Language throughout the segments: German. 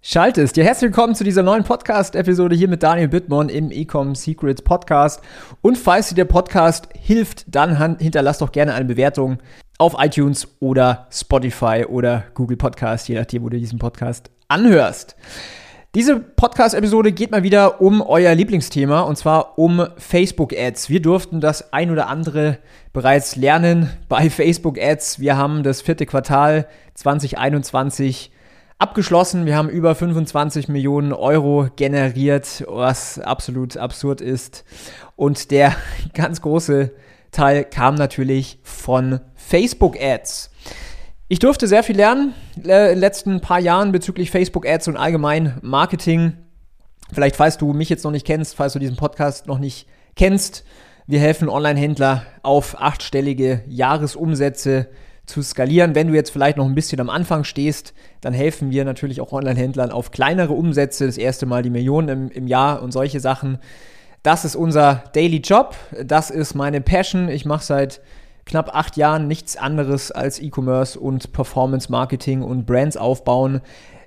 schaltest. Ja, herzlich willkommen zu dieser neuen Podcast-Episode hier mit Daniel Bittmann im Ecom Secrets Podcast. Und falls dir der Podcast hilft, dann hinterlass doch gerne eine Bewertung auf iTunes oder Spotify oder Google Podcast, je nachdem, wo du diesen Podcast anhörst. Diese Podcast-Episode geht mal wieder um euer Lieblingsthema und zwar um Facebook-Ads. Wir durften das ein oder andere bereits lernen bei Facebook-Ads. Wir haben das vierte Quartal 2021 abgeschlossen. Wir haben über 25 Millionen Euro generiert, was absolut absurd ist. Und der ganz große Teil kam natürlich von Facebook-Ads. Ich durfte sehr viel lernen in den letzten paar Jahren bezüglich Facebook-Ads und allgemein Marketing. Vielleicht, falls du mich jetzt noch nicht kennst, falls du diesen Podcast noch nicht kennst, wir helfen Online-Händler auf achtstellige Jahresumsätze zu skalieren. Wenn du jetzt vielleicht noch ein bisschen am Anfang stehst, dann helfen wir natürlich auch Online-Händlern auf kleinere Umsätze, das erste Mal die Millionen im, im Jahr und solche Sachen. Das ist unser Daily Job, das ist meine Passion. Ich mache seit knapp acht Jahren nichts anderes als E-Commerce und Performance Marketing und Brands aufbauen.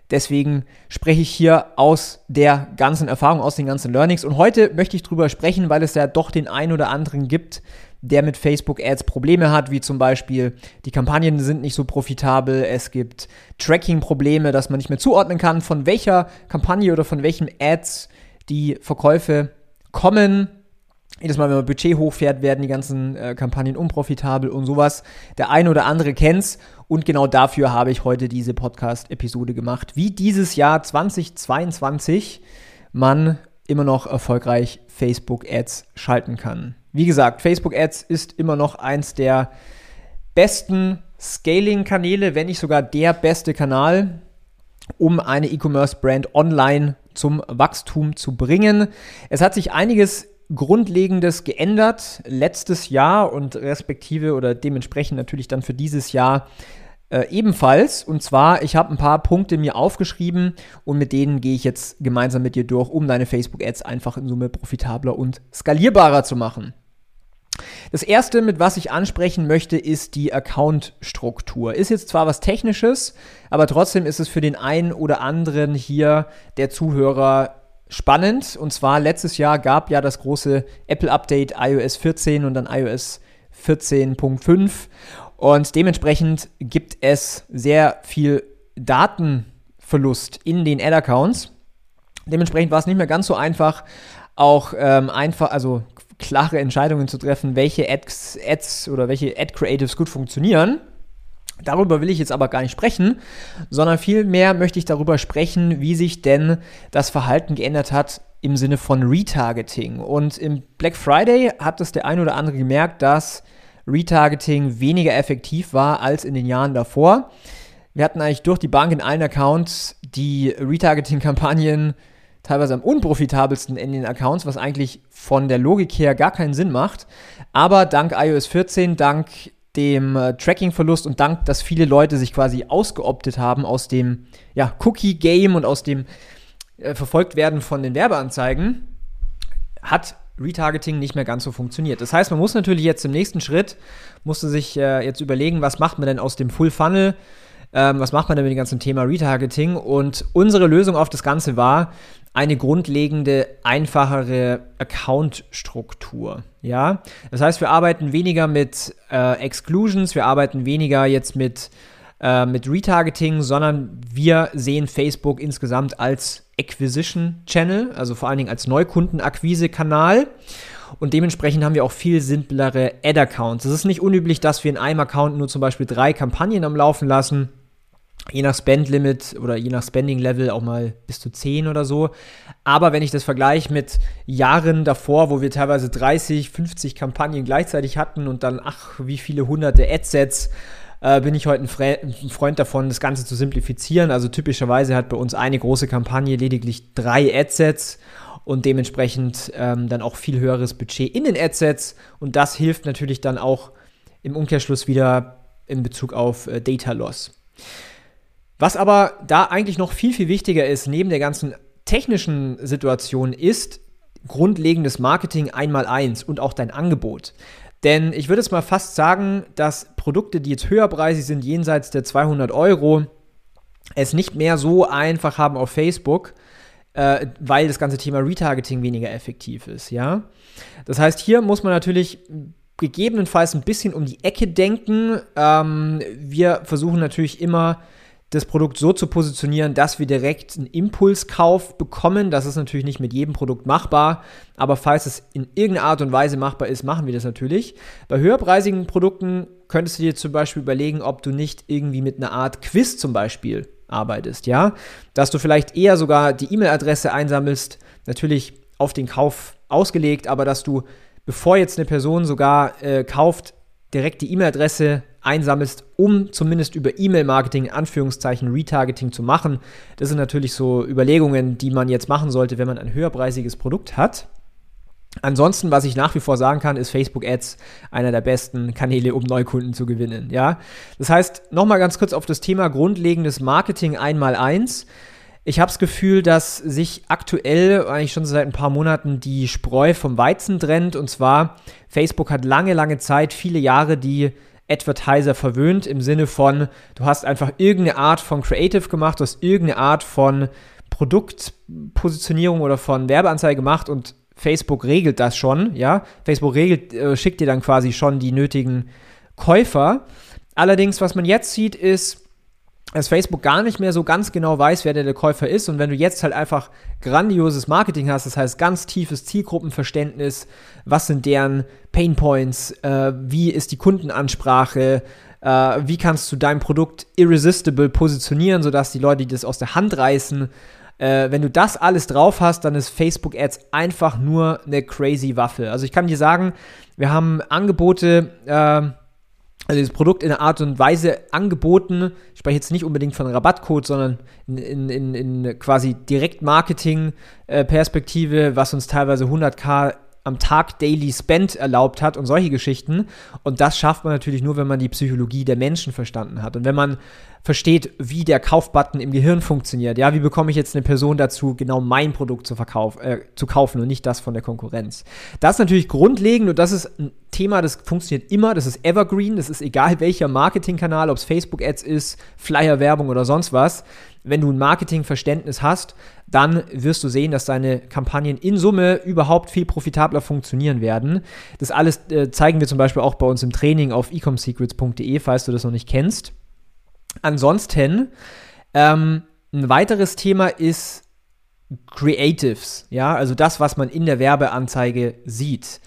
Deswegen spreche ich hier aus der ganzen Erfahrung, aus den ganzen Learnings. Und heute möchte ich drüber sprechen, weil es ja doch den einen oder anderen gibt, der mit Facebook Ads Probleme hat, wie zum Beispiel die Kampagnen sind nicht so profitabel, es gibt Tracking-Probleme, dass man nicht mehr zuordnen kann, von welcher Kampagne oder von welchen Ads die Verkäufe kommen jedes Mal, wenn man Budget hochfährt, werden die ganzen äh, Kampagnen unprofitabel und sowas. Der eine oder andere kennt's und genau dafür habe ich heute diese Podcast-Episode gemacht, wie dieses Jahr 2022 man immer noch erfolgreich Facebook-Ads schalten kann. Wie gesagt, Facebook-Ads ist immer noch eins der besten Scaling-Kanäle, wenn nicht sogar der beste Kanal, um eine E-Commerce-Brand online zum Wachstum zu bringen. Es hat sich einiges Grundlegendes geändert letztes Jahr und respektive oder dementsprechend natürlich dann für dieses Jahr äh, ebenfalls. Und zwar, ich habe ein paar Punkte mir aufgeschrieben und mit denen gehe ich jetzt gemeinsam mit dir durch, um deine Facebook-Ads einfach in Summe profitabler und skalierbarer zu machen. Das erste, mit was ich ansprechen möchte, ist die Account-Struktur. Ist jetzt zwar was Technisches, aber trotzdem ist es für den einen oder anderen hier der Zuhörer spannend. Und zwar letztes Jahr gab ja das große Apple-Update iOS 14 und dann iOS 14.5. Und dementsprechend gibt es sehr viel Datenverlust in den Ad-Accounts. Dementsprechend war es nicht mehr ganz so einfach, auch ähm, einfach, also klare Entscheidungen zu treffen, welche Ads, Ads oder welche Ad-Creatives gut funktionieren. Darüber will ich jetzt aber gar nicht sprechen, sondern vielmehr möchte ich darüber sprechen, wie sich denn das Verhalten geändert hat im Sinne von Retargeting. Und im Black Friday hat es der ein oder andere gemerkt, dass Retargeting weniger effektiv war als in den Jahren davor. Wir hatten eigentlich durch die Bank in allen Accounts die Retargeting-Kampagnen teilweise am unprofitabelsten in den Accounts, was eigentlich von der Logik her gar keinen Sinn macht. Aber dank iOS 14, dank dem äh, Tracking-Verlust und dank, dass viele Leute sich quasi ausgeoptet haben aus dem ja, Cookie-Game und aus dem äh, verfolgt werden von den Werbeanzeigen, hat Retargeting nicht mehr ganz so funktioniert. Das heißt, man muss natürlich jetzt im nächsten Schritt, musste sich äh, jetzt überlegen, was macht man denn aus dem Full Funnel, ähm, was macht man denn mit dem ganzen Thema Retargeting und unsere Lösung auf das Ganze war, eine grundlegende, einfachere Account-Struktur. Ja, das heißt, wir arbeiten weniger mit äh, Exclusions, wir arbeiten weniger jetzt mit, äh, mit Retargeting, sondern wir sehen Facebook insgesamt als Acquisition Channel, also vor allen Dingen als Neukundenakquise-Kanal. Und dementsprechend haben wir auch viel simplere Ad-Accounts. Es ist nicht unüblich, dass wir in einem Account nur zum Beispiel drei Kampagnen am Laufen lassen je nach Spend-Limit oder je nach Spending-Level auch mal bis zu 10 oder so. Aber wenn ich das vergleiche mit Jahren davor, wo wir teilweise 30, 50 Kampagnen gleichzeitig hatten und dann, ach, wie viele hunderte Adsets, äh, bin ich heute ein, Fre ein Freund davon, das Ganze zu simplifizieren. Also typischerweise hat bei uns eine große Kampagne lediglich drei Adsets und dementsprechend ähm, dann auch viel höheres Budget in den Adsets und das hilft natürlich dann auch im Umkehrschluss wieder in Bezug auf äh, Data Loss. Was aber da eigentlich noch viel, viel wichtiger ist, neben der ganzen technischen Situation, ist grundlegendes Marketing einmal eins und auch dein Angebot. Denn ich würde jetzt mal fast sagen, dass Produkte, die jetzt höherpreisig sind, jenseits der 200 Euro, es nicht mehr so einfach haben auf Facebook, äh, weil das ganze Thema Retargeting weniger effektiv ist, ja. Das heißt, hier muss man natürlich gegebenenfalls ein bisschen um die Ecke denken. Ähm, wir versuchen natürlich immer das Produkt so zu positionieren, dass wir direkt einen Impulskauf bekommen. Das ist natürlich nicht mit jedem Produkt machbar, aber falls es in irgendeiner Art und Weise machbar ist, machen wir das natürlich. Bei höherpreisigen Produkten könntest du dir zum Beispiel überlegen, ob du nicht irgendwie mit einer Art Quiz zum Beispiel arbeitest, ja? Dass du vielleicht eher sogar die E-Mail-Adresse einsammelst, natürlich auf den Kauf ausgelegt, aber dass du, bevor jetzt eine Person sogar äh, kauft, direkt die E-Mail-Adresse einsammelst, um zumindest über E-Mail-Marketing, Anführungszeichen Retargeting zu machen. Das sind natürlich so Überlegungen, die man jetzt machen sollte, wenn man ein höherpreisiges Produkt hat. Ansonsten, was ich nach wie vor sagen kann, ist Facebook Ads einer der besten Kanäle, um Neukunden zu gewinnen. Ja, das heißt, nochmal ganz kurz auf das Thema grundlegendes Marketing einmal eins. Ich habe das Gefühl, dass sich aktuell, eigentlich schon seit ein paar Monaten, die Spreu vom Weizen trennt. Und zwar, Facebook hat lange, lange Zeit, viele Jahre die Advertiser verwöhnt im Sinne von, du hast einfach irgendeine Art von Creative gemacht, du hast irgendeine Art von Produktpositionierung oder von Werbeanzeige gemacht und Facebook regelt das schon, ja. Facebook regelt, äh, schickt dir dann quasi schon die nötigen Käufer. Allerdings, was man jetzt sieht, ist, dass Facebook gar nicht mehr so ganz genau weiß, wer der, Käufer ist. Und wenn du jetzt halt einfach grandioses Marketing hast, das heißt ganz tiefes Zielgruppenverständnis, was sind deren Painpoints, äh, wie ist die Kundenansprache, äh, wie kannst du dein Produkt irresistible positionieren, sodass die Leute das aus der Hand reißen. Äh, wenn du das alles drauf hast, dann ist Facebook Ads einfach nur eine crazy Waffe. Also ich kann dir sagen, wir haben Angebote, äh, also das Produkt in einer Art und Weise angeboten. Ich spreche jetzt nicht unbedingt von Rabattcode, sondern in, in, in, in quasi Direktmarketing-Perspektive, äh, was uns teilweise 100k am Tag Daily Spend erlaubt hat und solche Geschichten. Und das schafft man natürlich nur, wenn man die Psychologie der Menschen verstanden hat. Und wenn man versteht, wie der Kaufbutton im Gehirn funktioniert. Ja, wie bekomme ich jetzt eine Person dazu, genau mein Produkt zu, verkauf, äh, zu kaufen und nicht das von der Konkurrenz. Das ist natürlich grundlegend und das ist ein Thema, das funktioniert immer, das ist evergreen, das ist egal welcher Marketingkanal, ob es Facebook-Ads ist, Flyer-Werbung oder sonst was. Wenn du ein Marketingverständnis hast, dann wirst du sehen, dass deine Kampagnen in Summe überhaupt viel profitabler funktionieren werden. Das alles äh, zeigen wir zum Beispiel auch bei uns im Training auf ecomsecrets.de, falls du das noch nicht kennst. Ansonsten, ähm, ein weiteres Thema ist Creatives, ja, also das, was man in der Werbeanzeige sieht.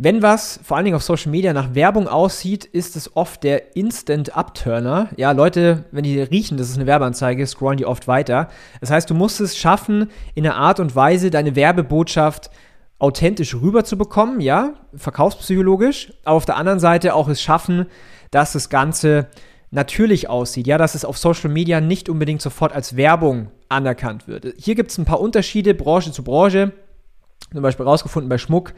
Wenn was, vor allen Dingen auf Social Media, nach Werbung aussieht, ist es oft der Instant Upturner. Ja, Leute, wenn die riechen, das ist eine Werbeanzeige, scrollen die oft weiter. Das heißt, du musst es schaffen, in einer Art und Weise deine Werbebotschaft authentisch rüberzubekommen, ja, verkaufspsychologisch, aber auf der anderen Seite auch es schaffen, dass das Ganze natürlich aussieht, ja, dass es auf Social Media nicht unbedingt sofort als Werbung anerkannt wird. Hier gibt es ein paar Unterschiede, Branche zu Branche. Zum Beispiel rausgefunden, bei Schmuck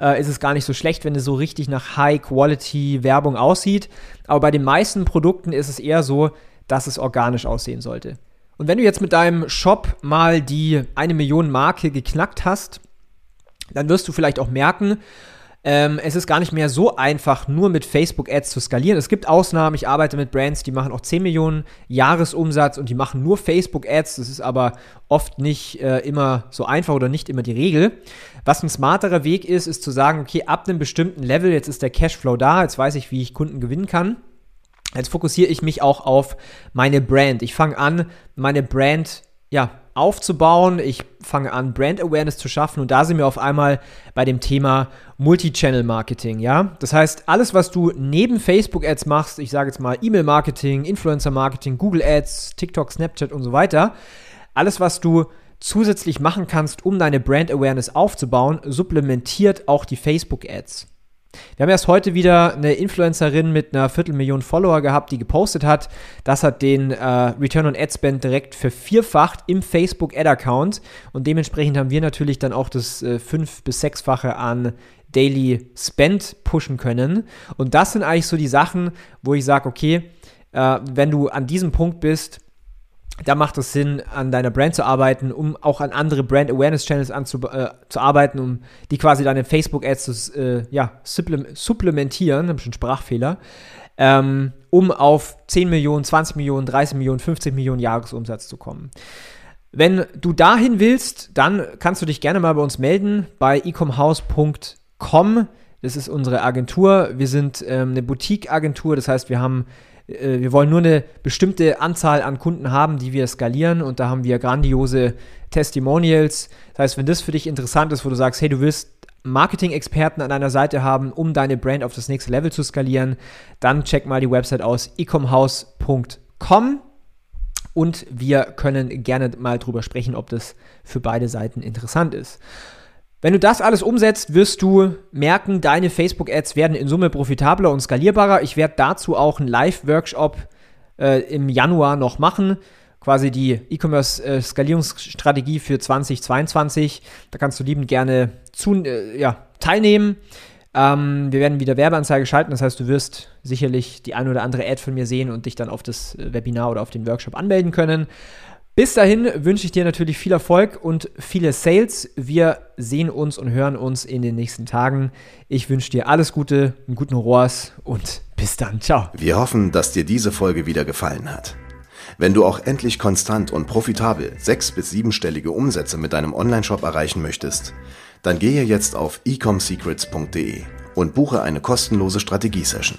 äh, ist es gar nicht so schlecht, wenn es so richtig nach High-Quality-Werbung aussieht. Aber bei den meisten Produkten ist es eher so, dass es organisch aussehen sollte. Und wenn du jetzt mit deinem Shop mal die eine Million Marke geknackt hast, dann wirst du vielleicht auch merken, ähm, es ist gar nicht mehr so einfach, nur mit Facebook-Ads zu skalieren. Es gibt Ausnahmen. Ich arbeite mit Brands, die machen auch 10 Millionen Jahresumsatz und die machen nur Facebook-Ads. Das ist aber oft nicht äh, immer so einfach oder nicht immer die Regel. Was ein smarterer Weg ist, ist zu sagen, okay, ab einem bestimmten Level, jetzt ist der Cashflow da, jetzt weiß ich, wie ich Kunden gewinnen kann. Jetzt fokussiere ich mich auch auf meine Brand. Ich fange an, meine Brand ja, aufzubauen. Ich fange an, Brand Awareness zu schaffen und da sind wir auf einmal bei dem Thema Multi-Channel-Marketing, ja. Das heißt, alles, was du neben Facebook-Ads machst, ich sage jetzt mal E-Mail-Marketing, Influencer-Marketing, Google-Ads, TikTok, Snapchat und so weiter, alles, was du zusätzlich machen kannst, um deine Brand Awareness aufzubauen, supplementiert auch die Facebook-Ads. Wir haben erst heute wieder eine Influencerin mit einer Viertelmillion Follower gehabt, die gepostet hat. Das hat den äh, Return on Ad Spend direkt vervierfacht im Facebook Ad Account und dementsprechend haben wir natürlich dann auch das äh, fünf- bis sechsfache an Daily Spend pushen können. Und das sind eigentlich so die Sachen, wo ich sage, okay, äh, wenn du an diesem Punkt bist, da macht es Sinn, an deiner Brand zu arbeiten, um auch an andere Brand Awareness Channels anzuarbeiten, äh, um die quasi deine Facebook Ads zu äh, ja, supplementieren, habe schon Sprachfehler, ähm, um auf 10 Millionen, 20 Millionen, 30 Millionen, 50 Millionen Jahresumsatz zu kommen. Wenn du dahin willst, dann kannst du dich gerne mal bei uns melden bei ecomhouse.com. Das ist unsere Agentur. Wir sind ähm, eine Boutique-Agentur, das heißt, wir haben äh, wir wollen nur eine bestimmte Anzahl an Kunden haben, die wir skalieren und da haben wir grandiose Testimonials. Das heißt, wenn das für dich interessant ist, wo du sagst, hey, du willst Marketing-Experten an deiner Seite haben, um deine Brand auf das nächste Level zu skalieren, dann check mal die Website aus ecomhouse.com und wir können gerne mal drüber sprechen, ob das für beide Seiten interessant ist. Wenn du das alles umsetzt, wirst du merken, deine Facebook-Ads werden in Summe profitabler und skalierbarer. Ich werde dazu auch einen Live-Workshop äh, im Januar noch machen. Quasi die E-Commerce-Skalierungsstrategie für 2022. Da kannst du liebend gerne zu, äh, ja, teilnehmen. Ähm, wir werden wieder Werbeanzeige schalten, das heißt, du wirst sicherlich die ein oder andere Ad von mir sehen und dich dann auf das äh, Webinar oder auf den Workshop anmelden können. Bis dahin wünsche ich dir natürlich viel Erfolg und viele Sales. Wir sehen uns und hören uns in den nächsten Tagen. Ich wünsche dir alles Gute, einen guten Rohrs und bis dann. Ciao. Wir hoffen, dass dir diese Folge wieder gefallen hat. Wenn du auch endlich konstant und profitabel sechs- bis siebenstellige Umsätze mit deinem Onlineshop erreichen möchtest, dann gehe jetzt auf ecomsecrets.de und buche eine kostenlose Strategiesession.